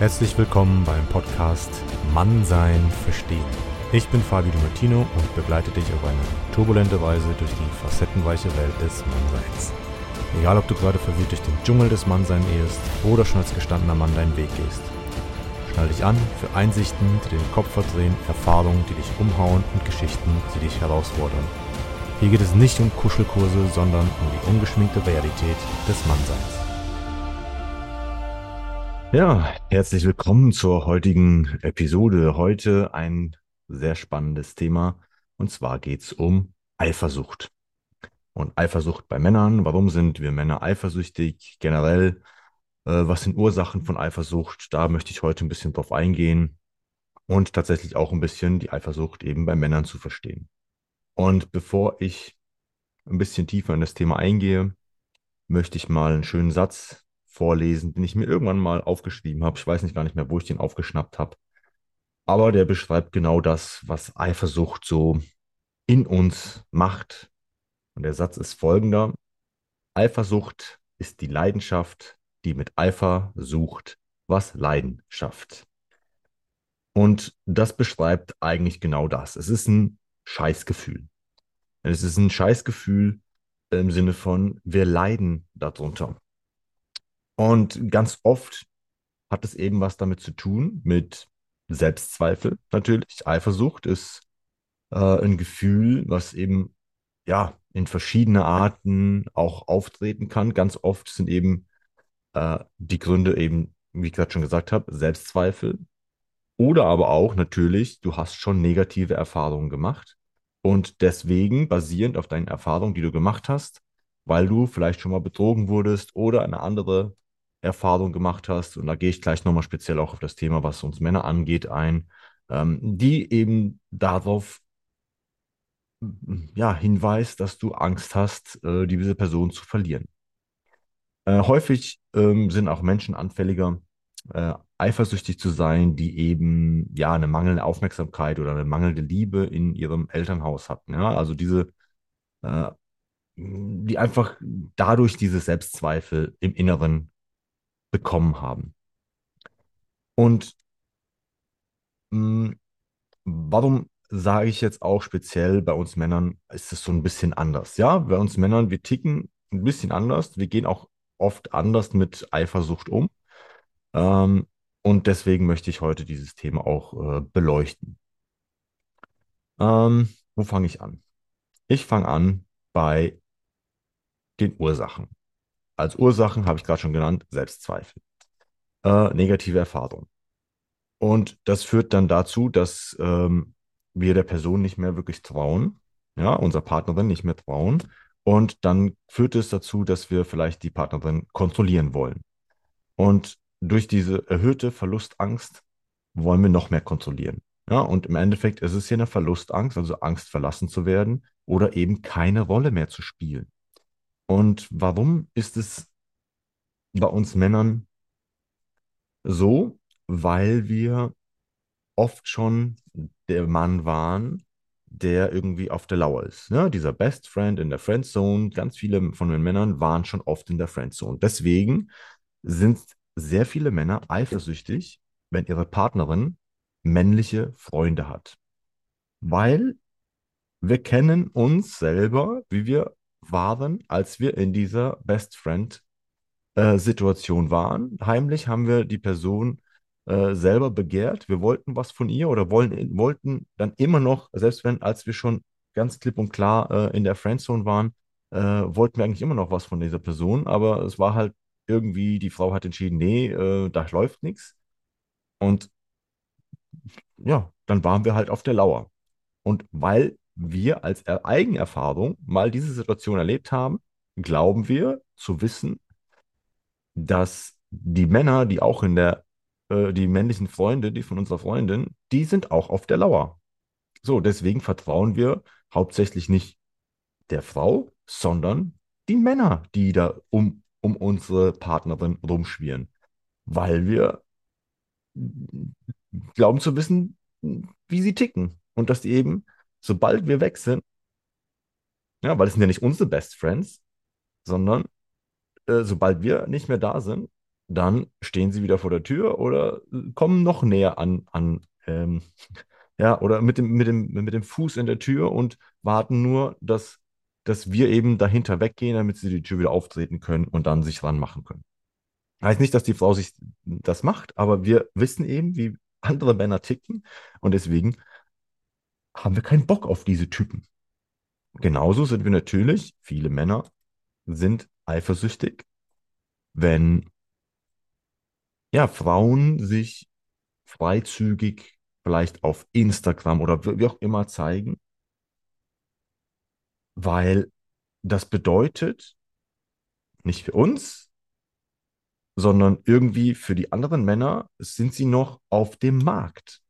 Herzlich willkommen beim Podcast Mannsein verstehen. Ich bin Fabio Di Martino und begleite dich auf eine turbulente Weise durch die facettenreiche Welt des Mannseins. Egal, ob du gerade verwirrt durch den Dschungel des Mannseins ehest oder schon als gestandener Mann deinen Weg gehst. Schnall dich an für Einsichten, die den Kopf verdrehen, Erfahrungen, die dich umhauen und Geschichten, die dich herausfordern. Hier geht es nicht um Kuschelkurse, sondern um die ungeschminkte Realität des Mannseins. Ja, herzlich willkommen zur heutigen Episode. Heute ein sehr spannendes Thema und zwar geht es um Eifersucht. Und Eifersucht bei Männern. Warum sind wir Männer eifersüchtig? Generell, äh, was sind Ursachen von Eifersucht? Da möchte ich heute ein bisschen drauf eingehen und tatsächlich auch ein bisschen die Eifersucht eben bei Männern zu verstehen. Und bevor ich ein bisschen tiefer in das Thema eingehe, möchte ich mal einen schönen Satz vorlesen, den ich mir irgendwann mal aufgeschrieben habe. Ich weiß nicht gar nicht mehr, wo ich den aufgeschnappt habe. Aber der beschreibt genau das, was Eifersucht so in uns macht. Und der Satz ist folgender. Eifersucht ist die Leidenschaft, die mit Eifer sucht, was Leiden schafft. Und das beschreibt eigentlich genau das. Es ist ein Scheißgefühl. Es ist ein Scheißgefühl im Sinne von, wir leiden darunter. Und ganz oft hat es eben was damit zu tun, mit Selbstzweifel natürlich. Eifersucht ist äh, ein Gefühl, was eben ja in verschiedene Arten auch auftreten kann. Ganz oft sind eben äh, die Gründe eben, wie ich gerade schon gesagt habe, Selbstzweifel. Oder aber auch natürlich, du hast schon negative Erfahrungen gemacht und deswegen, basierend auf deinen Erfahrungen, die du gemacht hast, weil du vielleicht schon mal betrogen wurdest oder eine andere Erfahrung gemacht hast, und da gehe ich gleich nochmal speziell auch auf das Thema, was uns Männer angeht, ein, ähm, die eben darauf ja, hinweist, dass du Angst hast, äh, diese Person zu verlieren. Äh, häufig ähm, sind auch Menschen anfälliger, äh, eifersüchtig zu sein, die eben ja eine mangelnde Aufmerksamkeit oder eine mangelnde Liebe in ihrem Elternhaus hatten. Ja? Also diese, äh, die einfach dadurch diese Selbstzweifel im Inneren bekommen haben. Und mh, hm, warum sage ich jetzt auch speziell bei uns Männern, ist es so ein bisschen anders. Ja, bei uns Männern, wir ticken ein bisschen anders. Wir gehen auch oft anders mit Eifersucht um. Ähm, und deswegen möchte ich heute dieses Thema auch äh, beleuchten. Ähm, wo fange ich an? Ich fange an bei den Ursachen. Als Ursachen habe ich gerade schon genannt, Selbstzweifel, äh, negative Erfahrungen. Und das führt dann dazu, dass ähm, wir der Person nicht mehr wirklich trauen, ja, unserer Partnerin nicht mehr trauen. Und dann führt es dazu, dass wir vielleicht die Partnerin kontrollieren wollen. Und durch diese erhöhte Verlustangst wollen wir noch mehr kontrollieren. Ja, und im Endeffekt ist es hier eine Verlustangst, also Angst verlassen zu werden oder eben keine Rolle mehr zu spielen. Und warum ist es bei uns Männern so? Weil wir oft schon der Mann waren, der irgendwie auf der Lauer ist. Ne? Dieser Best Friend in der Friendzone, ganz viele von den Männern waren schon oft in der Friendzone. Deswegen sind sehr viele Männer eifersüchtig, wenn ihre Partnerin männliche Freunde hat. Weil wir kennen uns selber, wie wir waren, als wir in dieser Best Friend äh, Situation waren. Heimlich haben wir die Person äh, selber begehrt. Wir wollten was von ihr oder wollen, wollten dann immer noch, selbst wenn, als wir schon ganz klipp und klar äh, in der Friendzone waren, äh, wollten wir eigentlich immer noch was von dieser Person, aber es war halt irgendwie, die Frau hat entschieden, nee, äh, da läuft nichts. Und ja, dann waren wir halt auf der Lauer. Und weil wir als Eigenerfahrung mal diese Situation erlebt haben, glauben wir zu wissen, dass die Männer, die auch in der, äh, die männlichen Freunde, die von unserer Freundin, die sind auch auf der Lauer. So, deswegen vertrauen wir hauptsächlich nicht der Frau, sondern die Männer, die da um um unsere Partnerin rumschwirren, weil wir glauben zu wissen, wie sie ticken und dass die eben, sobald wir weg sind, ja, weil es sind ja nicht unsere Best Friends, sondern äh, sobald wir nicht mehr da sind, dann stehen sie wieder vor der Tür oder kommen noch näher an, an ähm, ja, oder mit dem, mit dem, mit dem Fuß in der Tür und warten nur, dass, dass wir eben dahinter weggehen, damit sie die Tür wieder auftreten können und dann sich ranmachen können. Heißt nicht, dass die Frau sich das macht, aber wir wissen eben, wie andere Männer ticken und deswegen haben wir keinen Bock auf diese Typen. Genauso sind wir natürlich, viele Männer sind eifersüchtig, wenn ja, Frauen sich freizügig vielleicht auf Instagram oder wie auch immer zeigen, weil das bedeutet, nicht für uns, sondern irgendwie für die anderen Männer sind sie noch auf dem Markt.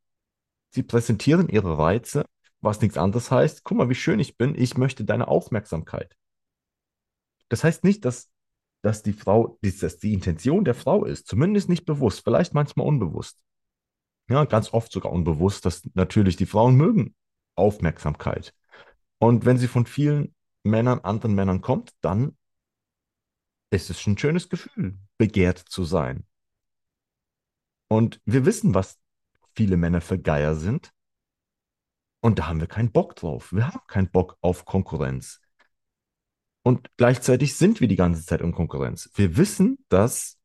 Sie präsentieren ihre Reize, was nichts anderes heißt, guck mal, wie schön ich bin, ich möchte deine Aufmerksamkeit. Das heißt nicht, dass, dass die Frau, dass die Intention der Frau ist, zumindest nicht bewusst, vielleicht manchmal unbewusst. Ja, ganz oft sogar unbewusst, dass natürlich die Frauen mögen Aufmerksamkeit. Und wenn sie von vielen Männern, anderen Männern kommt, dann ist es ein schönes Gefühl, begehrt zu sein. Und wir wissen, was viele Männer für Geier sind. Und da haben wir keinen Bock drauf. Wir haben keinen Bock auf Konkurrenz. Und gleichzeitig sind wir die ganze Zeit in Konkurrenz. Wir wissen, dass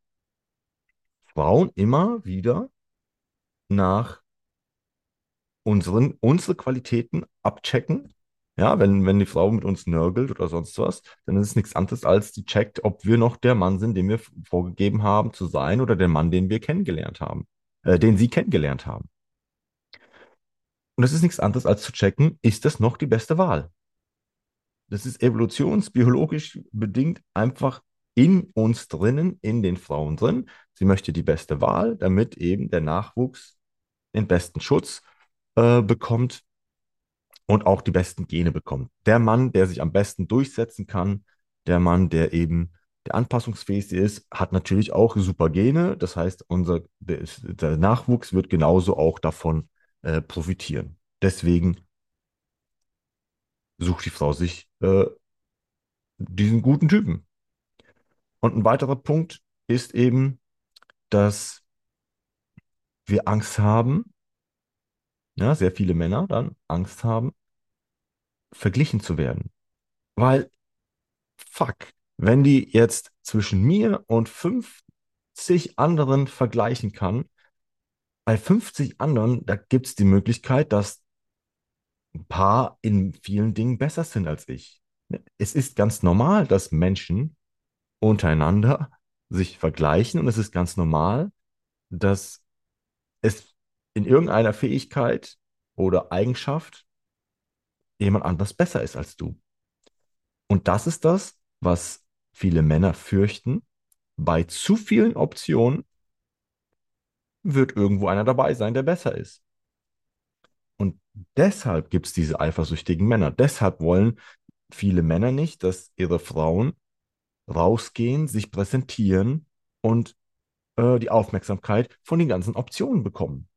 Frauen immer wieder nach unseren, unsere Qualitäten abchecken. Ja, wenn, wenn die Frau mit uns nörgelt oder sonst was, dann ist es nichts anderes als die checkt, ob wir noch der Mann sind, den wir vorgegeben haben zu sein oder der Mann, den wir kennengelernt haben, äh, den sie kennengelernt haben. Und das ist nichts anderes als zu checken, ist das noch die beste Wahl? Das ist evolutionsbiologisch bedingt einfach in uns drinnen, in den Frauen drin. Sie möchte die beste Wahl, damit eben der Nachwuchs den besten Schutz äh, bekommt und auch die besten Gene bekommt. Der Mann, der sich am besten durchsetzen kann, der Mann, der eben der anpassungsfähigste ist, hat natürlich auch super Gene. Das heißt, unser, der Nachwuchs wird genauso auch davon äh, profitieren. Deswegen sucht die Frau sich äh, diesen guten Typen. Und ein weiterer Punkt ist eben, dass wir Angst haben, ja, sehr viele Männer dann Angst haben, verglichen zu werden. Weil, fuck, wenn die jetzt zwischen mir und 50 anderen vergleichen kann, bei 50 anderen, da gibt es die Möglichkeit, dass ein paar in vielen Dingen besser sind als ich. Es ist ganz normal, dass Menschen untereinander sich vergleichen und es ist ganz normal, dass es in irgendeiner Fähigkeit oder Eigenschaft jemand anders besser ist als du. Und das ist das, was viele Männer fürchten. Bei zu vielen Optionen wird irgendwo einer dabei sein, der besser ist. Und deshalb gibt es diese eifersüchtigen Männer. Deshalb wollen viele Männer nicht, dass ihre Frauen rausgehen, sich präsentieren und äh, die Aufmerksamkeit von den ganzen Optionen bekommen.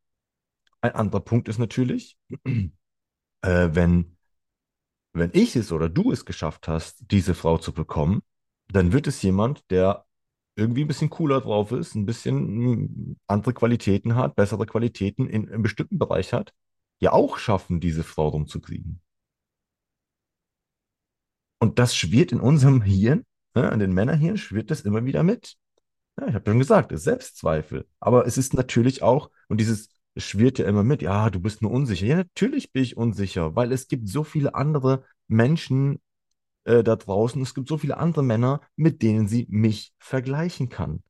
Ein anderer Punkt ist natürlich, äh, wenn, wenn ich es oder du es geschafft hast, diese Frau zu bekommen, dann wird es jemand, der irgendwie ein bisschen cooler drauf ist, ein bisschen hm, andere Qualitäten hat, bessere Qualitäten in einem bestimmten Bereich hat, ja auch schaffen, diese Frau rumzukriegen. Und das schwirrt in unserem Hirn, ne, an den Männerhirn, schwirrt das immer wieder mit. Ja, ich habe schon gesagt, Selbstzweifel. Aber es ist natürlich auch, und dieses schwirrt ja immer mit, ja, du bist nur unsicher. Ja, natürlich bin ich unsicher, weil es gibt so viele andere Menschen äh, da draußen, es gibt so viele andere Männer, mit denen sie mich vergleichen kann.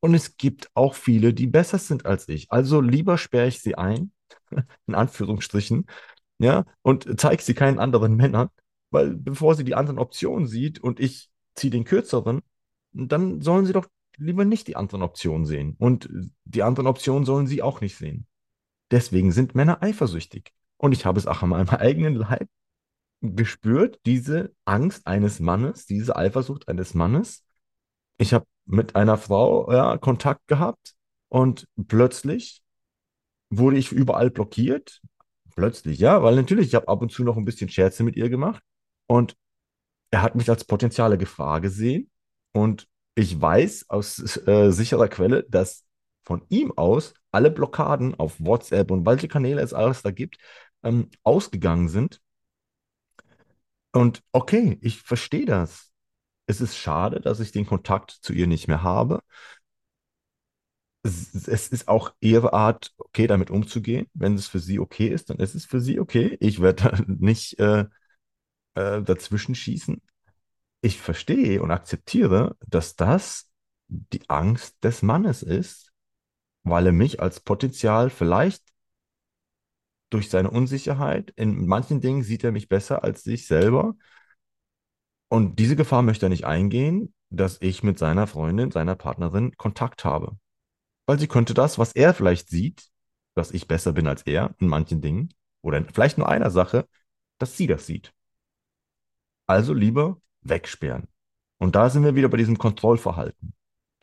Und es gibt auch viele, die besser sind als ich. Also lieber sperre ich sie ein, in Anführungsstrichen, ja, und zeige sie keinen anderen Männern, weil bevor sie die anderen Optionen sieht und ich ziehe den kürzeren, dann sollen sie doch lieber nicht die anderen Optionen sehen. Und die anderen Optionen sollen sie auch nicht sehen. Deswegen sind Männer eifersüchtig. Und ich habe es auch an meinem eigenen Leib gespürt, diese Angst eines Mannes, diese Eifersucht eines Mannes. Ich habe mit einer Frau ja, Kontakt gehabt und plötzlich wurde ich überall blockiert. Plötzlich, ja, weil natürlich, ich habe ab und zu noch ein bisschen Scherze mit ihr gemacht und er hat mich als potenzielle Gefahr gesehen und ich weiß aus äh, sicherer Quelle, dass von ihm aus alle Blockaden auf WhatsApp und welche Kanäle es alles da gibt, ähm, ausgegangen sind. Und okay, ich verstehe das. Es ist schade, dass ich den Kontakt zu ihr nicht mehr habe. Es, es ist auch ihre Art, okay, damit umzugehen. Wenn es für sie okay ist, dann ist es für sie okay. Ich werde da nicht äh, äh, dazwischen schießen. Ich verstehe und akzeptiere, dass das die Angst des Mannes ist, weil er mich als Potenzial vielleicht durch seine Unsicherheit, in manchen Dingen sieht er mich besser als sich selber. Und diese Gefahr möchte er nicht eingehen, dass ich mit seiner Freundin, seiner Partnerin Kontakt habe. Weil sie könnte das, was er vielleicht sieht, dass ich besser bin als er in manchen Dingen, oder vielleicht nur einer Sache, dass sie das sieht. Also lieber wegsperren. Und da sind wir wieder bei diesem Kontrollverhalten,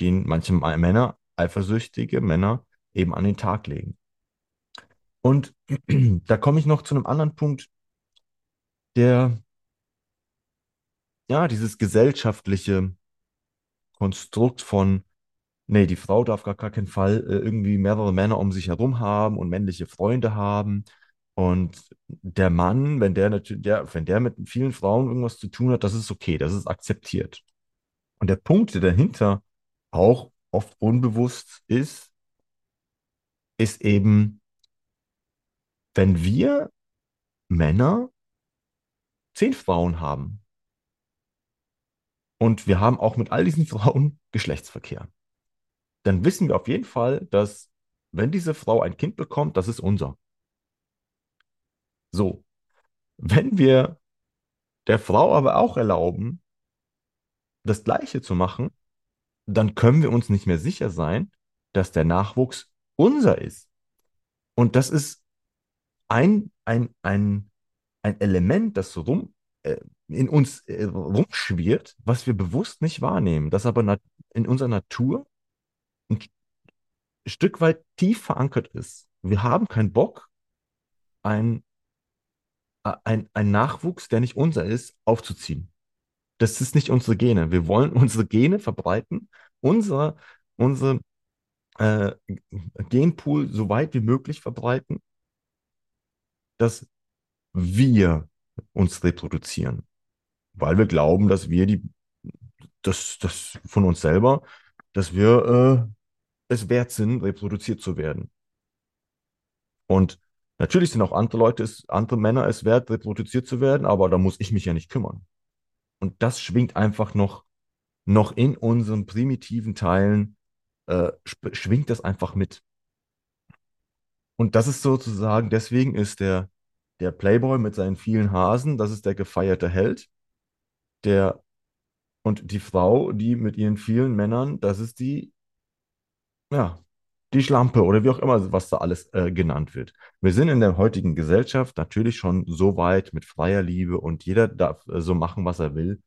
den manche Männer, eifersüchtige Männer, eben an den Tag legen. Und da komme ich noch zu einem anderen Punkt, der, ja, dieses gesellschaftliche Konstrukt von, nee, die Frau darf gar, keinen Fall äh, irgendwie mehrere Männer um sich herum haben und männliche Freunde haben. Und der Mann, wenn der natürlich, der, wenn der mit vielen Frauen irgendwas zu tun hat, das ist okay, das ist akzeptiert. Und der Punkt, der dahinter auch oft unbewusst ist, ist eben, wenn wir Männer zehn Frauen haben und wir haben auch mit all diesen Frauen Geschlechtsverkehr, dann wissen wir auf jeden Fall, dass wenn diese Frau ein Kind bekommt, das ist unser. So, wenn wir der Frau aber auch erlauben, das Gleiche zu machen, dann können wir uns nicht mehr sicher sein, dass der Nachwuchs unser ist. Und das ist ein, ein, ein, ein Element, das so rum, äh, in uns äh, rumschwirrt, was wir bewusst nicht wahrnehmen, das aber in unserer Natur ein Stück weit tief verankert ist. Wir haben keinen Bock, ein, ein, ein Nachwuchs, der nicht unser ist, aufzuziehen. Das ist nicht unsere Gene. Wir wollen unsere Gene verbreiten, unser, unsere äh, Genpool so weit wie möglich verbreiten, dass wir uns reproduzieren. Weil wir glauben, dass wir die, das, das von uns selber, dass wir äh, es wert sind, reproduziert zu werden. Und natürlich sind auch andere Leute, andere Männer es wert, reproduziert zu werden, aber da muss ich mich ja nicht kümmern. Und das schwingt einfach noch, noch in unseren primitiven Teilen, äh, schwingt das einfach mit. Und das ist sozusagen, deswegen ist der, der Playboy mit seinen vielen Hasen, das ist der gefeierte Held. Der, und die Frau, die mit ihren vielen Männern, das ist die, ja, die Schlampe oder wie auch immer, was da alles äh, genannt wird. Wir sind in der heutigen Gesellschaft natürlich schon so weit mit freier Liebe und jeder darf äh, so machen, was er will,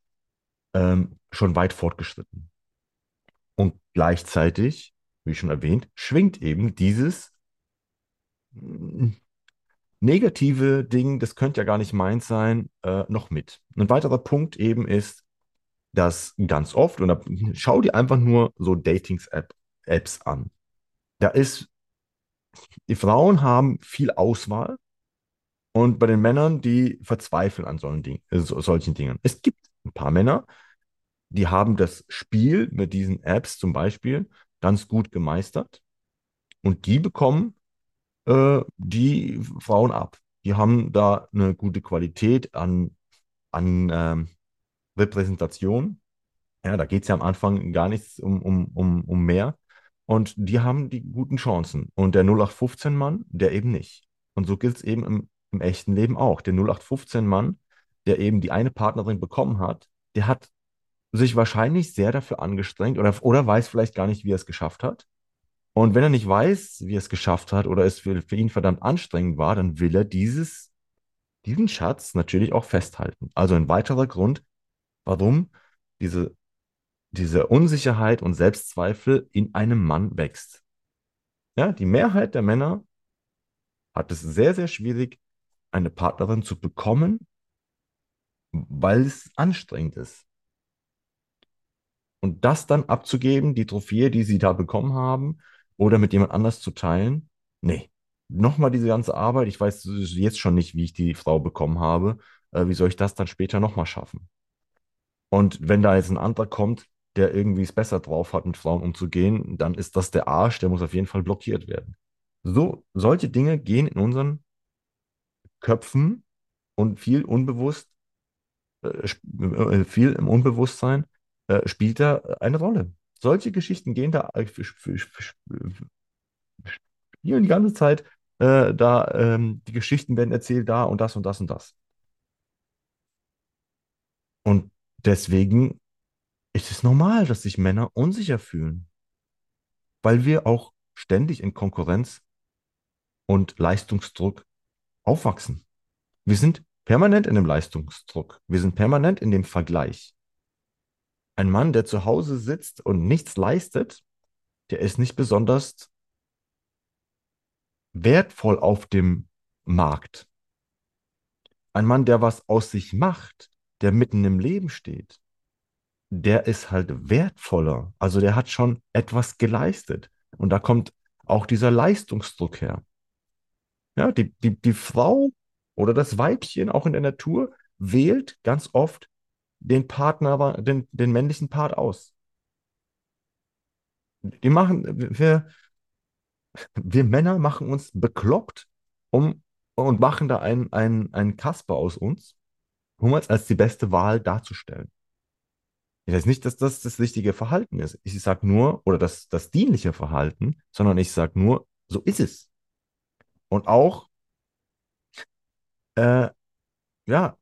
ähm, schon weit fortgeschritten. Und gleichzeitig, wie schon erwähnt, schwingt eben dieses mm, negative Ding, das könnte ja gar nicht meins sein, äh, noch mit. Ein weiterer Punkt eben ist, dass ganz oft, und da, schau dir einfach nur so Datings-Apps an. Da ist, die Frauen haben viel Auswahl und bei den Männern, die verzweifeln an solchen, Ding, äh, solchen Dingen. Es gibt ein paar Männer, die haben das Spiel mit diesen Apps zum Beispiel ganz gut gemeistert und die bekommen äh, die Frauen ab. Die haben da eine gute Qualität an, an ähm, Repräsentation. Ja, da geht es ja am Anfang gar nichts um, um, um, um mehr. Und die haben die guten Chancen. Und der 0815-Mann, der eben nicht. Und so gilt es eben im, im echten Leben auch. Der 0815-Mann, der eben die eine Partnerin bekommen hat, der hat sich wahrscheinlich sehr dafür angestrengt oder, oder weiß vielleicht gar nicht, wie er es geschafft hat. Und wenn er nicht weiß, wie er es geschafft hat oder es für, für ihn verdammt anstrengend war, dann will er dieses, diesen Schatz natürlich auch festhalten. Also ein weiterer Grund, warum diese, diese Unsicherheit und Selbstzweifel in einem Mann wächst. Ja, die Mehrheit der Männer hat es sehr, sehr schwierig, eine Partnerin zu bekommen, weil es anstrengend ist. Und das dann abzugeben, die Trophäe, die sie da bekommen haben, oder mit jemand anders zu teilen, nee. Nochmal diese ganze Arbeit, ich weiß jetzt schon nicht, wie ich die Frau bekommen habe. Äh, wie soll ich das dann später nochmal schaffen? Und wenn da jetzt ein anderer kommt, der irgendwie es besser drauf hat, mit Frauen umzugehen, dann ist das der Arsch, der muss auf jeden Fall blockiert werden. So, solche Dinge gehen in unseren Köpfen und viel unbewusst, äh, äh, viel im Unbewusstsein äh, spielt da eine Rolle. Solche Geschichten gehen da, äh, spielen die ganze Zeit äh, da, ähm, die Geschichten werden erzählt, da und das und das und das. Und deswegen ist es normal, dass sich Männer unsicher fühlen, weil wir auch ständig in Konkurrenz und Leistungsdruck aufwachsen. Wir sind permanent in dem Leistungsdruck. Wir sind permanent in dem Vergleich. Ein Mann, der zu Hause sitzt und nichts leistet, der ist nicht besonders wertvoll auf dem Markt. Ein Mann, der was aus sich macht, der mitten im Leben steht, der ist halt wertvoller. Also der hat schon etwas geleistet. Und da kommt auch dieser Leistungsdruck her. Ja, die, die, die Frau oder das Weibchen auch in der Natur wählt ganz oft den Partner, den, den männlichen Part aus. Die machen, wir, wir Männer machen uns bekloppt um, und machen da einen, einen, einen Kasper aus uns, um uns als die beste Wahl darzustellen. Ich weiß nicht, dass das das richtige Verhalten ist. Ich sage nur, oder das, das dienliche Verhalten, sondern ich sage nur, so ist es. Und auch, äh, ja,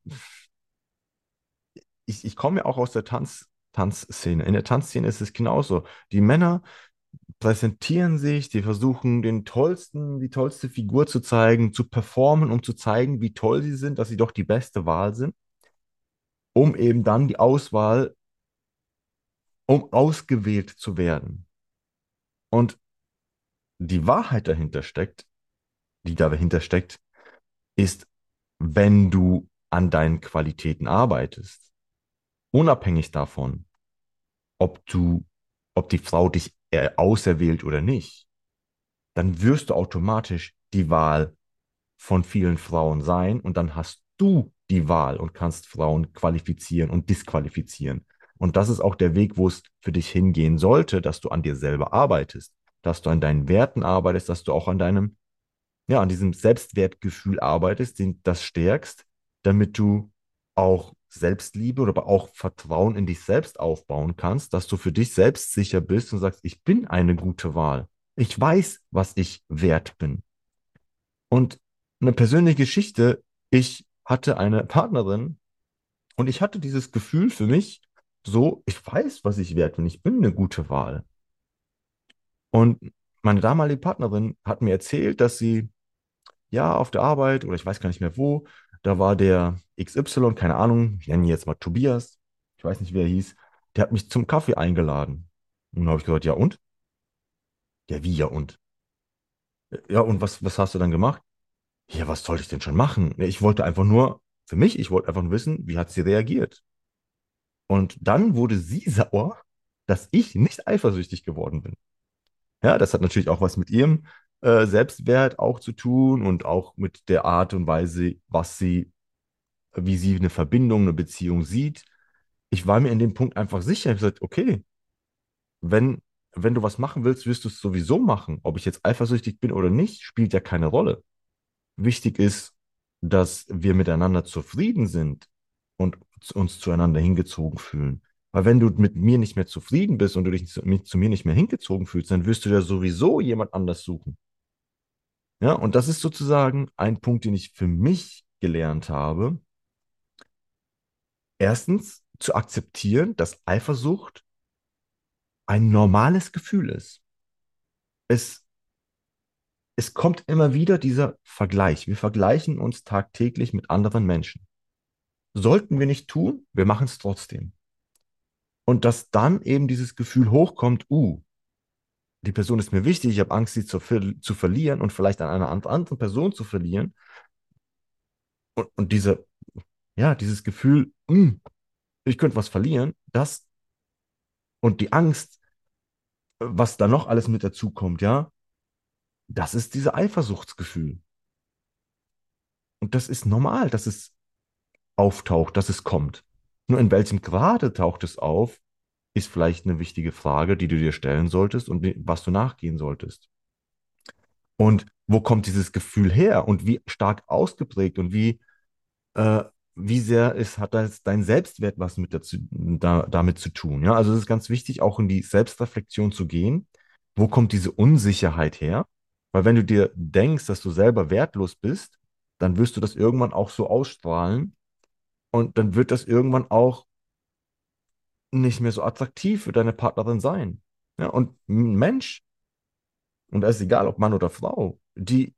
ich, ich komme ja auch aus der Tanz, Tanzszene. In der Tanzszene ist es genauso. Die Männer präsentieren sich, die versuchen den tollsten, die tollste Figur zu zeigen, zu performen, um zu zeigen, wie toll sie sind, dass sie doch die beste Wahl sind, um eben dann die Auswahl, um ausgewählt zu werden. Und die Wahrheit dahinter steckt, die dahinter steckt, ist, wenn du an deinen Qualitäten arbeitest, unabhängig davon, ob du, ob die Frau dich auserwählt oder nicht, dann wirst du automatisch die Wahl von vielen Frauen sein und dann hast du die Wahl und kannst Frauen qualifizieren und disqualifizieren. Und das ist auch der Weg, wo es für dich hingehen sollte, dass du an dir selber arbeitest, dass du an deinen Werten arbeitest, dass du auch an deinem, ja, an diesem Selbstwertgefühl arbeitest, den, das stärkst, damit du auch Selbstliebe oder auch Vertrauen in dich selbst aufbauen kannst, dass du für dich selbst sicher bist und sagst, ich bin eine gute Wahl. Ich weiß, was ich wert bin. Und eine persönliche Geschichte, ich hatte eine Partnerin und ich hatte dieses Gefühl für mich, so, ich weiß, was ich wert bin, ich bin eine gute Wahl. Und meine damalige Partnerin hat mir erzählt, dass sie ja auf der Arbeit oder ich weiß gar nicht mehr wo, da war der XY, keine Ahnung, ich nenne ihn jetzt mal Tobias, ich weiß nicht, wie er hieß, der hat mich zum Kaffee eingeladen. Und dann habe ich gesagt, ja und? Ja, wie ja und? Ja, und was, was hast du dann gemacht? Ja, was sollte ich denn schon machen? Ich wollte einfach nur, für mich, ich wollte einfach nur wissen, wie hat sie reagiert? Und dann wurde sie sauer, dass ich nicht eifersüchtig geworden bin. Ja, das hat natürlich auch was mit ihrem äh, Selbstwert auch zu tun und auch mit der Art und Weise, was sie, wie sie eine Verbindung, eine Beziehung sieht. Ich war mir in dem Punkt einfach sicher. Ich habe gesagt, okay, wenn, wenn du was machen willst, wirst du es sowieso machen. Ob ich jetzt eifersüchtig bin oder nicht, spielt ja keine Rolle. Wichtig ist, dass wir miteinander zufrieden sind und uns zueinander hingezogen fühlen. Weil wenn du mit mir nicht mehr zufrieden bist und du dich zu, zu mir nicht mehr hingezogen fühlst, dann wirst du ja sowieso jemand anders suchen. Ja, und das ist sozusagen ein Punkt, den ich für mich gelernt habe. Erstens zu akzeptieren, dass Eifersucht ein normales Gefühl ist. Es, es kommt immer wieder dieser Vergleich. Wir vergleichen uns tagtäglich mit anderen Menschen. Sollten wir nicht tun, wir machen es trotzdem. Und dass dann eben dieses Gefühl hochkommt, uh, die Person ist mir wichtig, ich habe Angst, sie zu, zu verlieren und vielleicht an einer anderen Person zu verlieren. Und, und diese, ja, dieses Gefühl, mh, hm, ich könnte was verlieren, das Und die Angst, was da noch alles mit dazu kommt, ja, das ist dieses Eifersuchtsgefühl. Und das ist normal, dass es auftaucht, dass es kommt. Nur in welchem Grade taucht es auf, ist vielleicht eine wichtige Frage, die du dir stellen solltest und was du nachgehen solltest. Und wo kommt dieses Gefühl her und wie stark ausgeprägt und wie, äh, wie sehr ist, hat das dein Selbstwert was mit dazu, da, damit zu tun? Ja, also es ist ganz wichtig, auch in die Selbstreflexion zu gehen. Wo kommt diese Unsicherheit her? Weil wenn du dir denkst, dass du selber wertlos bist, dann wirst du das irgendwann auch so ausstrahlen und dann wird das irgendwann auch nicht mehr so attraktiv für deine Partnerin sein. Ja, und ein Mensch, und da ist egal, ob Mann oder Frau, die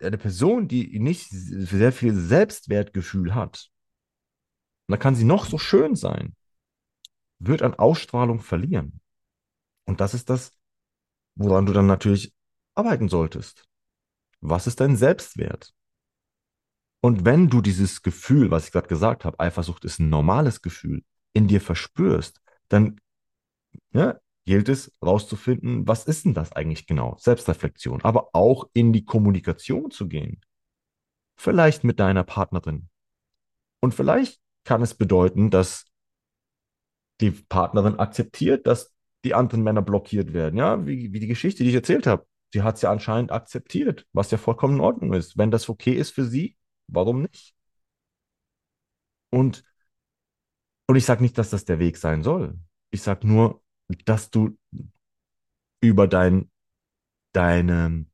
eine Person, die nicht sehr viel Selbstwertgefühl hat, da kann sie noch so schön sein, wird an Ausstrahlung verlieren. Und das ist das, woran du dann natürlich arbeiten solltest. Was ist dein Selbstwert? Und wenn du dieses Gefühl, was ich gerade gesagt habe, Eifersucht ist ein normales Gefühl, in dir verspürst, dann ja, gilt es rauszufinden, was ist denn das eigentlich genau? Selbstreflexion, aber auch in die Kommunikation zu gehen. Vielleicht mit deiner Partnerin. Und vielleicht kann es bedeuten, dass die Partnerin akzeptiert, dass die anderen Männer blockiert werden. Ja, wie, wie die Geschichte, die ich erzählt habe. Sie hat es ja anscheinend akzeptiert, was ja vollkommen in Ordnung ist. Wenn das okay ist für sie, warum nicht? Und, und ich sage nicht, dass das der Weg sein soll. Ich sage nur, dass du über dein, deine,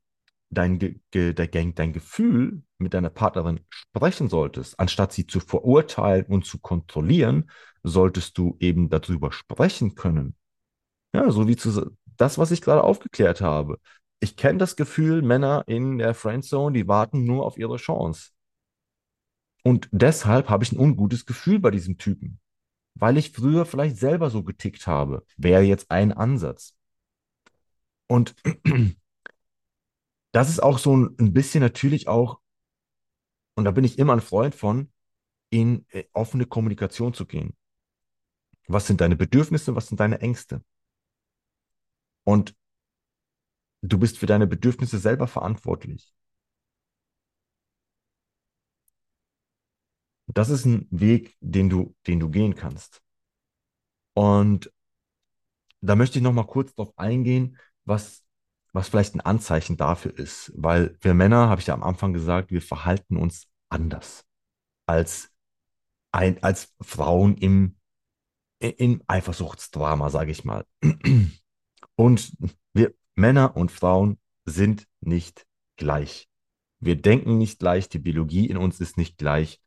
dein, Ge dein, dein Gefühl mit deiner Partnerin sprechen solltest, anstatt sie zu verurteilen und zu kontrollieren, solltest du eben darüber sprechen können. Ja, so wie zu, das, was ich gerade aufgeklärt habe. Ich kenne das Gefühl, Männer in der Friendzone, die warten nur auf ihre Chance. Und deshalb habe ich ein ungutes Gefühl bei diesem Typen, weil ich früher vielleicht selber so getickt habe. Wäre jetzt ein Ansatz. Und das ist auch so ein bisschen natürlich auch, und da bin ich immer ein Freund von, in äh, offene Kommunikation zu gehen. Was sind deine Bedürfnisse, was sind deine Ängste? Und du bist für deine Bedürfnisse selber verantwortlich. Das ist ein Weg, den du, den du gehen kannst. Und da möchte ich noch mal kurz darauf eingehen, was, was vielleicht ein Anzeichen dafür ist. Weil wir Männer, habe ich ja am Anfang gesagt, wir verhalten uns anders als, ein, als Frauen im, im Eifersuchtsdrama, sage ich mal. Und wir Männer und Frauen sind nicht gleich. Wir denken nicht gleich, die Biologie in uns ist nicht gleich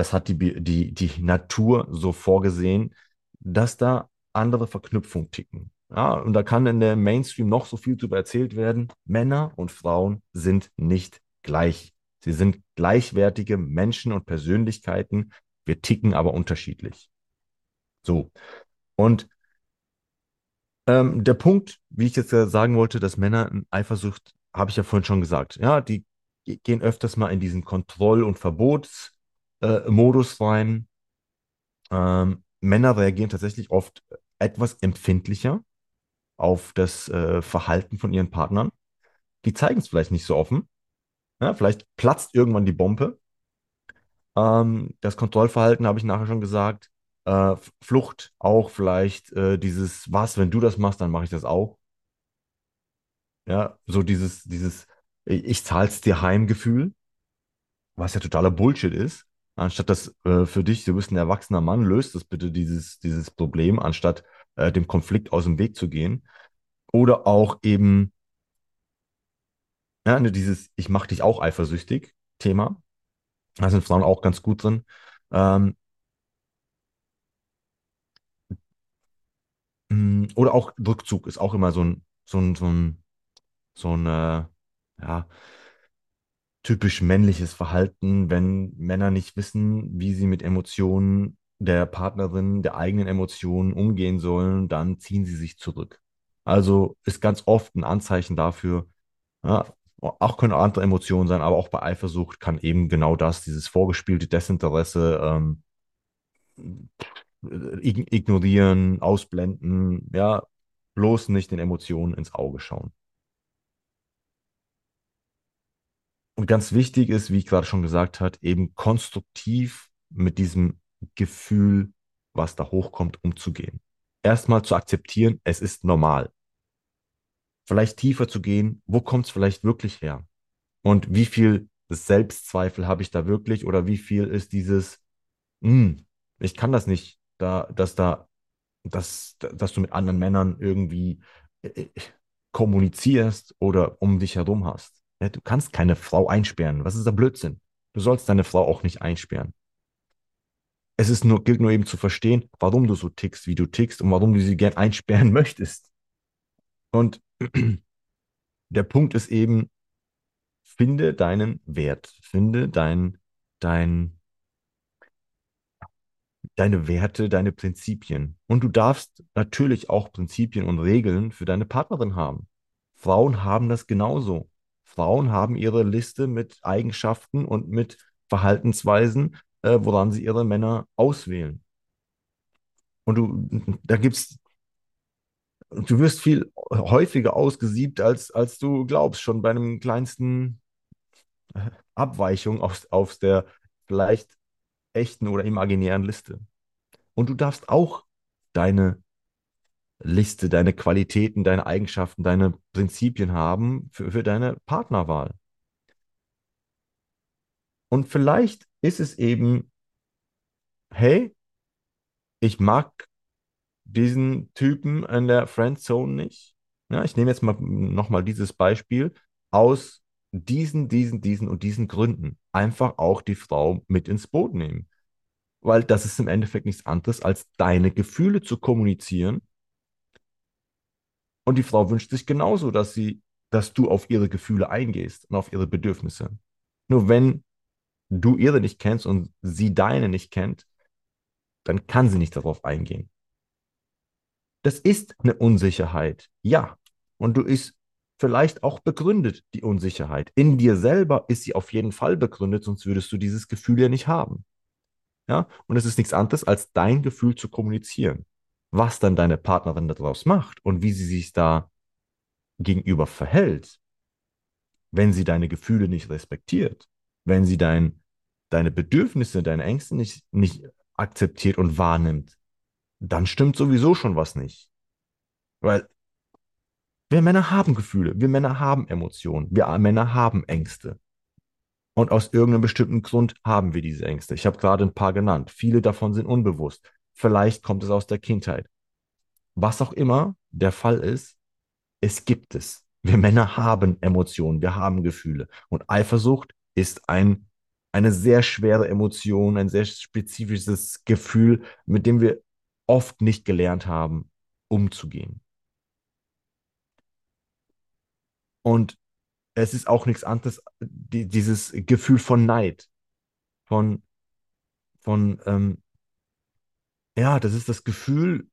das hat die, die, die Natur so vorgesehen, dass da andere Verknüpfungen ticken. Ja, und da kann in der Mainstream noch so viel darüber erzählt werden. Männer und Frauen sind nicht gleich. Sie sind gleichwertige Menschen und Persönlichkeiten. Wir ticken aber unterschiedlich. So. Und ähm, der Punkt, wie ich jetzt sagen wollte, dass Männer in Eifersucht, habe ich ja vorhin schon gesagt. Ja, die gehen öfters mal in diesen Kontroll- und Verbots- äh, Modus rein. Ähm, Männer reagieren tatsächlich oft etwas empfindlicher auf das äh, Verhalten von ihren Partnern. Die zeigen es vielleicht nicht so offen. Ja, vielleicht platzt irgendwann die Bombe. Ähm, das Kontrollverhalten habe ich nachher schon gesagt. Äh, Flucht auch vielleicht äh, dieses, was, wenn du das machst, dann mache ich das auch. Ja, so dieses, dieses, ich zahl's dir Heimgefühl, was ja totaler Bullshit ist anstatt das äh, für dich, du bist ein erwachsener Mann, löst das bitte dieses, dieses Problem, anstatt äh, dem Konflikt aus dem Weg zu gehen. Oder auch eben, ja, ne, dieses Ich mach dich auch eifersüchtig Thema. Da sind Frauen auch ganz gut drin. Ähm, mm, oder auch Rückzug ist auch immer so ein, so ein, so ein, so ein, äh, ja, typisch männliches Verhalten, wenn Männer nicht wissen, wie sie mit Emotionen der Partnerin, der eigenen Emotionen umgehen sollen, dann ziehen sie sich zurück. Also ist ganz oft ein Anzeichen dafür, ja, auch können andere Emotionen sein, aber auch bei Eifersucht kann eben genau das, dieses vorgespielte Desinteresse, ähm, ignorieren, ausblenden, ja, bloß nicht den Emotionen ins Auge schauen. Und ganz wichtig ist, wie ich gerade schon gesagt habe, eben konstruktiv mit diesem Gefühl, was da hochkommt, umzugehen. Erstmal zu akzeptieren, es ist normal. Vielleicht tiefer zu gehen, wo kommt es vielleicht wirklich her? Und wie viel Selbstzweifel habe ich da wirklich oder wie viel ist dieses, hm, ich kann das nicht, da, dass da, dass, dass du mit anderen Männern irgendwie äh, äh, kommunizierst oder um dich herum hast. Ja, du kannst keine Frau einsperren. Was ist der Blödsinn? Du sollst deine Frau auch nicht einsperren. Es ist nur, gilt nur eben zu verstehen, warum du so tickst, wie du tickst und warum du sie gern einsperren möchtest. Und der Punkt ist eben, finde deinen Wert, finde dein, dein, deine Werte, deine Prinzipien. Und du darfst natürlich auch Prinzipien und Regeln für deine Partnerin haben. Frauen haben das genauso. Frauen haben ihre Liste mit Eigenschaften und mit Verhaltensweisen, äh, woran sie ihre Männer auswählen. Und du, da gibt's, du wirst viel häufiger ausgesiebt, als, als du glaubst, schon bei einem kleinsten Abweichung aus, aus der vielleicht echten oder imaginären Liste. Und du darfst auch deine Liste, deine Qualitäten, deine Eigenschaften, deine Prinzipien haben für, für deine Partnerwahl. Und vielleicht ist es eben, hey, ich mag diesen Typen in der Friendzone nicht. Ja, ich nehme jetzt mal nochmal dieses Beispiel aus diesen, diesen, diesen und diesen Gründen. Einfach auch die Frau mit ins Boot nehmen. Weil das ist im Endeffekt nichts anderes, als deine Gefühle zu kommunizieren. Und die Frau wünscht sich genauso, dass sie, dass du auf ihre Gefühle eingehst und auf ihre Bedürfnisse. Nur wenn du ihre nicht kennst und sie deine nicht kennt, dann kann sie nicht darauf eingehen. Das ist eine Unsicherheit, ja. Und du ist vielleicht auch begründet, die Unsicherheit. In dir selber ist sie auf jeden Fall begründet, sonst würdest du dieses Gefühl ja nicht haben. Ja, und es ist nichts anderes, als dein Gefühl zu kommunizieren. Was dann deine Partnerin daraus macht und wie sie sich da gegenüber verhält, wenn sie deine Gefühle nicht respektiert, wenn sie dein, deine Bedürfnisse, deine Ängste nicht, nicht akzeptiert und wahrnimmt, dann stimmt sowieso schon was nicht. Weil wir Männer haben Gefühle, wir Männer haben Emotionen, wir Männer haben Ängste. Und aus irgendeinem bestimmten Grund haben wir diese Ängste. Ich habe gerade ein paar genannt. Viele davon sind unbewusst. Vielleicht kommt es aus der Kindheit. Was auch immer der Fall ist, es gibt es. Wir Männer haben Emotionen, wir haben Gefühle. Und Eifersucht ist ein, eine sehr schwere Emotion, ein sehr spezifisches Gefühl, mit dem wir oft nicht gelernt haben, umzugehen. Und es ist auch nichts anderes, die, dieses Gefühl von Neid, von, von ähm, ja, das ist das Gefühl,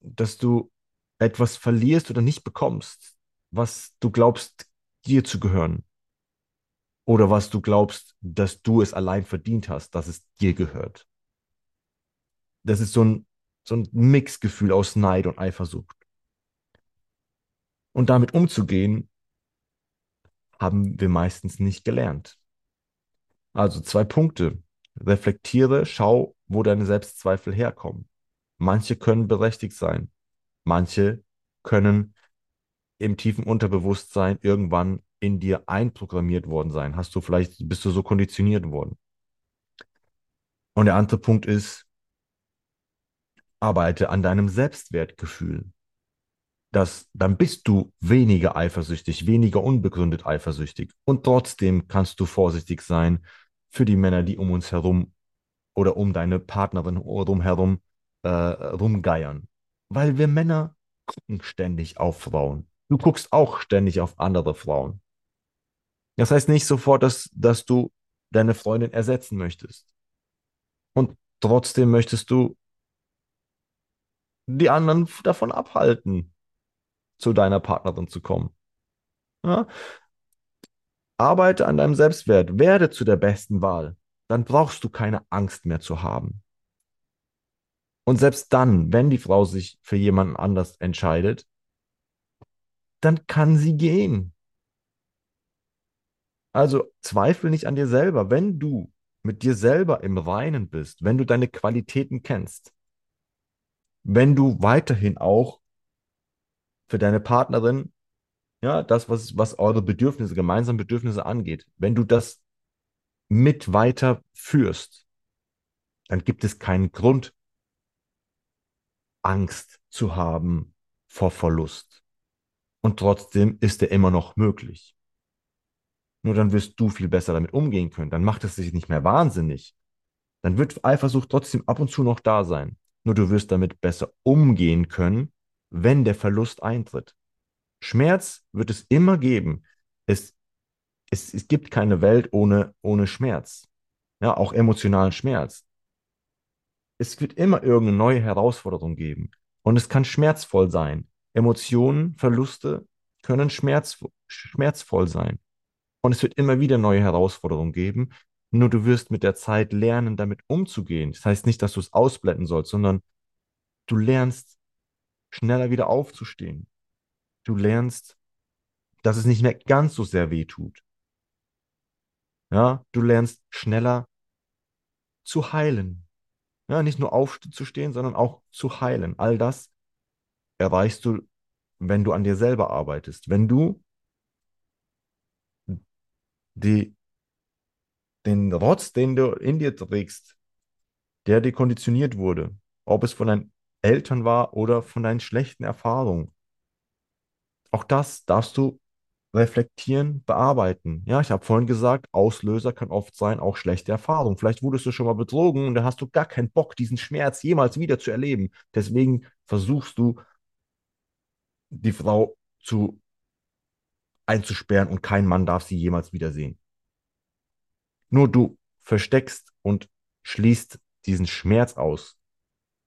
dass du etwas verlierst oder nicht bekommst, was du glaubst, dir zu gehören. Oder was du glaubst, dass du es allein verdient hast, dass es dir gehört. Das ist so ein, so ein Mixgefühl aus Neid und Eifersucht. Und damit umzugehen, haben wir meistens nicht gelernt. Also zwei Punkte. Reflektiere, schau, wo deine Selbstzweifel herkommen. Manche können berechtigt sein. Manche können im tiefen Unterbewusstsein irgendwann in dir einprogrammiert worden sein. Hast du vielleicht, bist du so konditioniert worden. Und der andere Punkt ist, arbeite an deinem Selbstwertgefühl dass dann bist du weniger eifersüchtig, weniger unbegründet eifersüchtig. Und trotzdem kannst du vorsichtig sein für die Männer, die um uns herum oder um deine Partnerin rumherum äh, rumgeiern. Weil wir Männer gucken ständig auf Frauen. Du guckst auch ständig auf andere Frauen. Das heißt nicht sofort, dass, dass du deine Freundin ersetzen möchtest. Und trotzdem möchtest du die anderen davon abhalten, zu deiner Partnerin zu kommen. Ja? Arbeite an deinem Selbstwert, werde zu der besten Wahl. Dann brauchst du keine Angst mehr zu haben. Und selbst dann, wenn die Frau sich für jemanden anders entscheidet, dann kann sie gehen. Also zweifle nicht an dir selber. Wenn du mit dir selber im Reinen bist, wenn du deine Qualitäten kennst, wenn du weiterhin auch für deine Partnerin, ja, das, was, was eure Bedürfnisse, gemeinsame Bedürfnisse angeht, wenn du das mit weiter führst, dann gibt es keinen Grund, Angst zu haben vor Verlust. Und trotzdem ist er immer noch möglich. Nur dann wirst du viel besser damit umgehen können. Dann macht es dich nicht mehr wahnsinnig. Dann wird Eifersucht trotzdem ab und zu noch da sein. Nur du wirst damit besser umgehen können, wenn der Verlust eintritt. Schmerz wird es immer geben. Es, es, es gibt keine Welt ohne, ohne Schmerz. Ja, auch emotionalen Schmerz. Es wird immer irgendeine neue Herausforderung geben. Und es kann schmerzvoll sein. Emotionen, Verluste können schmerz, schmerzvoll sein. Und es wird immer wieder neue Herausforderungen geben. Nur du wirst mit der Zeit lernen, damit umzugehen. Das heißt nicht, dass du es ausblenden sollst, sondern du lernst schneller wieder aufzustehen. Du lernst, dass es nicht mehr ganz so sehr weh tut. Ja, du lernst schneller zu heilen. Ja, nicht nur aufzustehen, sondern auch zu heilen. All das erreichst du, wenn du an dir selber arbeitest. Wenn du die, den Rotz, den du in dir trägst, der dir konditioniert wurde, ob es von deinen Eltern war oder von deinen schlechten Erfahrungen, auch das darfst du reflektieren, bearbeiten. Ja, ich habe vorhin gesagt, Auslöser kann oft sein, auch schlechte Erfahrungen. Vielleicht wurdest du schon mal betrogen und da hast du gar keinen Bock, diesen Schmerz jemals wieder zu erleben. Deswegen versuchst du, die Frau zu einzusperren und kein Mann darf sie jemals wiedersehen. Nur du versteckst und schließt diesen Schmerz aus.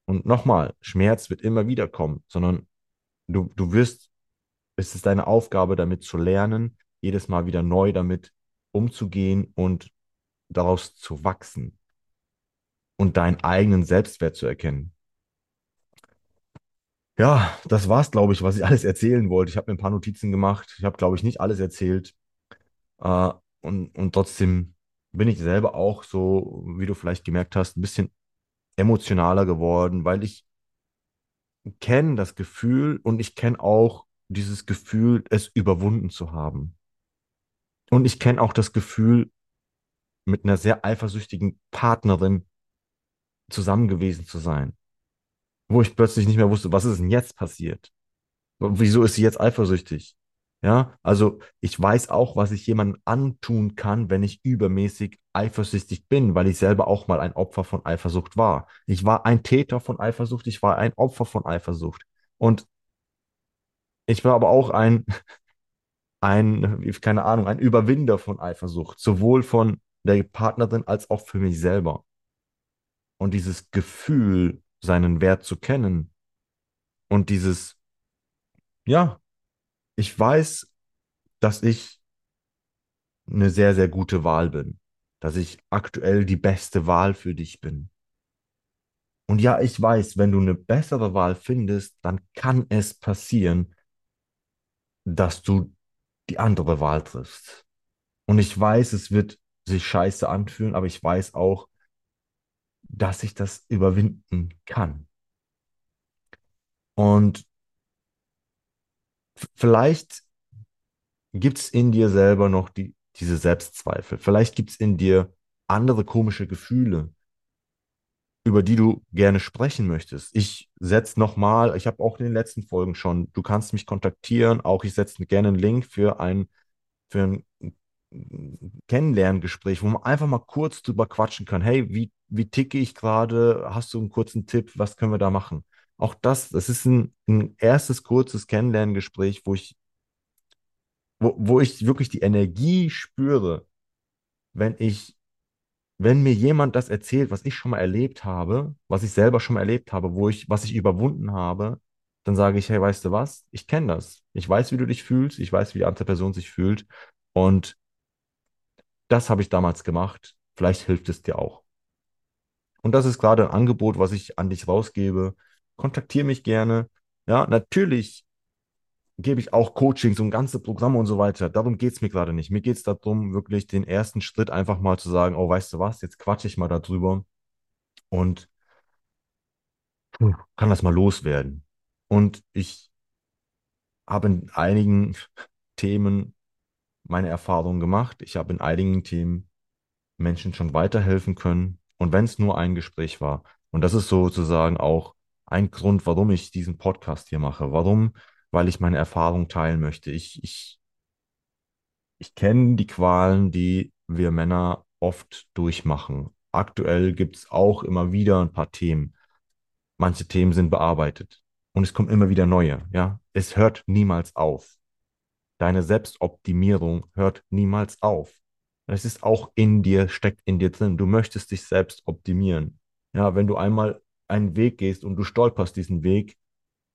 Und nochmal, Schmerz wird immer wieder kommen, sondern du, du wirst, es ist deine Aufgabe, damit zu lernen, jedes Mal wieder neu damit umzugehen und daraus zu wachsen und deinen eigenen Selbstwert zu erkennen. Ja, das war's, glaube ich, was ich alles erzählen wollte. Ich habe mir ein paar Notizen gemacht. Ich habe, glaube ich, nicht alles erzählt. Äh, und, und trotzdem bin ich selber auch so, wie du vielleicht gemerkt hast, ein bisschen emotionaler geworden, weil ich kenne das Gefühl und ich kenne auch dieses Gefühl, es überwunden zu haben. Und ich kenne auch das Gefühl, mit einer sehr eifersüchtigen Partnerin zusammen gewesen zu sein wo ich plötzlich nicht mehr wusste, was ist denn jetzt passiert? Wieso ist sie jetzt eifersüchtig? Ja, also ich weiß auch, was ich jemandem antun kann, wenn ich übermäßig eifersüchtig bin, weil ich selber auch mal ein Opfer von Eifersucht war. Ich war ein Täter von Eifersucht, ich war ein Opfer von Eifersucht. Und ich war aber auch ein, ein, keine Ahnung, ein Überwinder von Eifersucht, sowohl von der Partnerin als auch für mich selber. Und dieses Gefühl, seinen Wert zu kennen und dieses, ja, ich weiß, dass ich eine sehr, sehr gute Wahl bin, dass ich aktuell die beste Wahl für dich bin. Und ja, ich weiß, wenn du eine bessere Wahl findest, dann kann es passieren, dass du die andere Wahl triffst. Und ich weiß, es wird sich scheiße anfühlen, aber ich weiß auch, dass ich das überwinden kann. Und vielleicht gibt es in dir selber noch die, diese Selbstzweifel. Vielleicht gibt es in dir andere komische Gefühle, über die du gerne sprechen möchtest. Ich setze nochmal, ich habe auch in den letzten Folgen schon, du kannst mich kontaktieren, auch ich setze gerne einen Link für ein, für ein Kennenlerngespräch, wo man einfach mal kurz drüber quatschen kann. Hey, wie, wie ticke ich gerade? Hast du einen kurzen Tipp? Was können wir da machen? Auch das, das ist ein, ein erstes kurzes Kennenlerngespräch, wo ich, wo, wo ich wirklich die Energie spüre, wenn ich, wenn mir jemand das erzählt, was ich schon mal erlebt habe, was ich selber schon mal erlebt habe, wo ich, was ich überwunden habe, dann sage ich, hey, weißt du was? Ich kenne das. Ich weiß, wie du dich fühlst. Ich weiß, wie die andere Person sich fühlt. Und das habe ich damals gemacht. Vielleicht hilft es dir auch. Und das ist gerade ein Angebot, was ich an dich rausgebe. Kontaktiere mich gerne. Ja, natürlich gebe ich auch Coachings und ganze Programme und so weiter. Darum geht es mir gerade nicht. Mir geht es darum, wirklich den ersten Schritt einfach mal zu sagen, oh, weißt du was, jetzt quatsche ich mal darüber und kann das mal loswerden. Und ich habe in einigen Themen meine Erfahrungen gemacht. Ich habe in einigen Themen Menschen schon weiterhelfen können. Und wenn es nur ein Gespräch war. Und das ist sozusagen auch ein Grund, warum ich diesen Podcast hier mache. Warum? Weil ich meine Erfahrung teilen möchte. Ich, ich, ich kenne die Qualen, die wir Männer oft durchmachen. Aktuell gibt es auch immer wieder ein paar Themen. Manche Themen sind bearbeitet und es kommen immer wieder neue. Ja, es hört niemals auf. Deine Selbstoptimierung hört niemals auf. Es ist auch in dir, steckt in dir drin. Du möchtest dich selbst optimieren. Ja, wenn du einmal einen Weg gehst und du stolperst diesen Weg,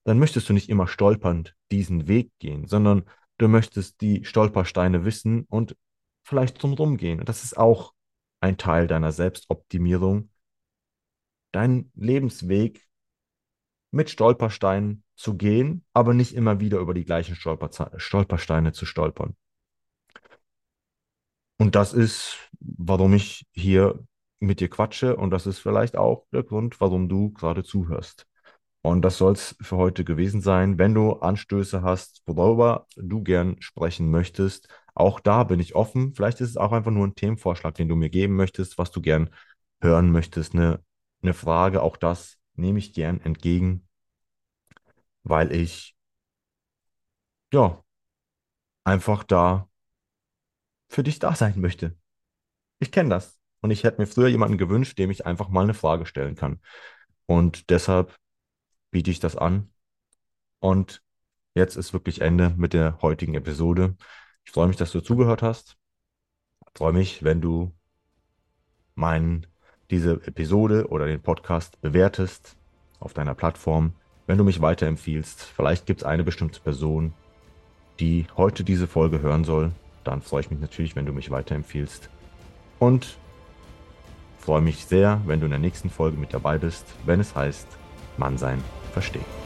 dann möchtest du nicht immer stolpernd diesen Weg gehen, sondern du möchtest die Stolpersteine wissen und vielleicht drumherum gehen. Und das ist auch ein Teil deiner Selbstoptimierung. Dein Lebensweg mit Stolpersteinen zu gehen, aber nicht immer wieder über die gleichen Stolper Stolpersteine zu stolpern. Und das ist, warum ich hier mit dir quatsche und das ist vielleicht auch der Grund, warum du gerade zuhörst. Und das soll es für heute gewesen sein. Wenn du Anstöße hast, worüber du gern sprechen möchtest, auch da bin ich offen. Vielleicht ist es auch einfach nur ein Themenvorschlag, den du mir geben möchtest, was du gern hören möchtest. Eine, eine Frage, auch das nehme ich gern entgegen, weil ich ja einfach da für dich da sein möchte. Ich kenne das. Und ich hätte mir früher jemanden gewünscht, dem ich einfach mal eine Frage stellen kann. Und deshalb biete ich das an. Und jetzt ist wirklich Ende mit der heutigen Episode. Ich freue mich, dass du zugehört hast. Ich freue mich, wenn du meinen, diese Episode oder den Podcast bewertest auf deiner Plattform, wenn du mich weiterempfiehlst. Vielleicht gibt es eine bestimmte Person, die heute diese Folge hören soll dann freue ich mich natürlich, wenn du mich weiterempfiehlst. Und freue mich sehr, wenn du in der nächsten Folge mit dabei bist, wenn es heißt, Mann sein, verstehen.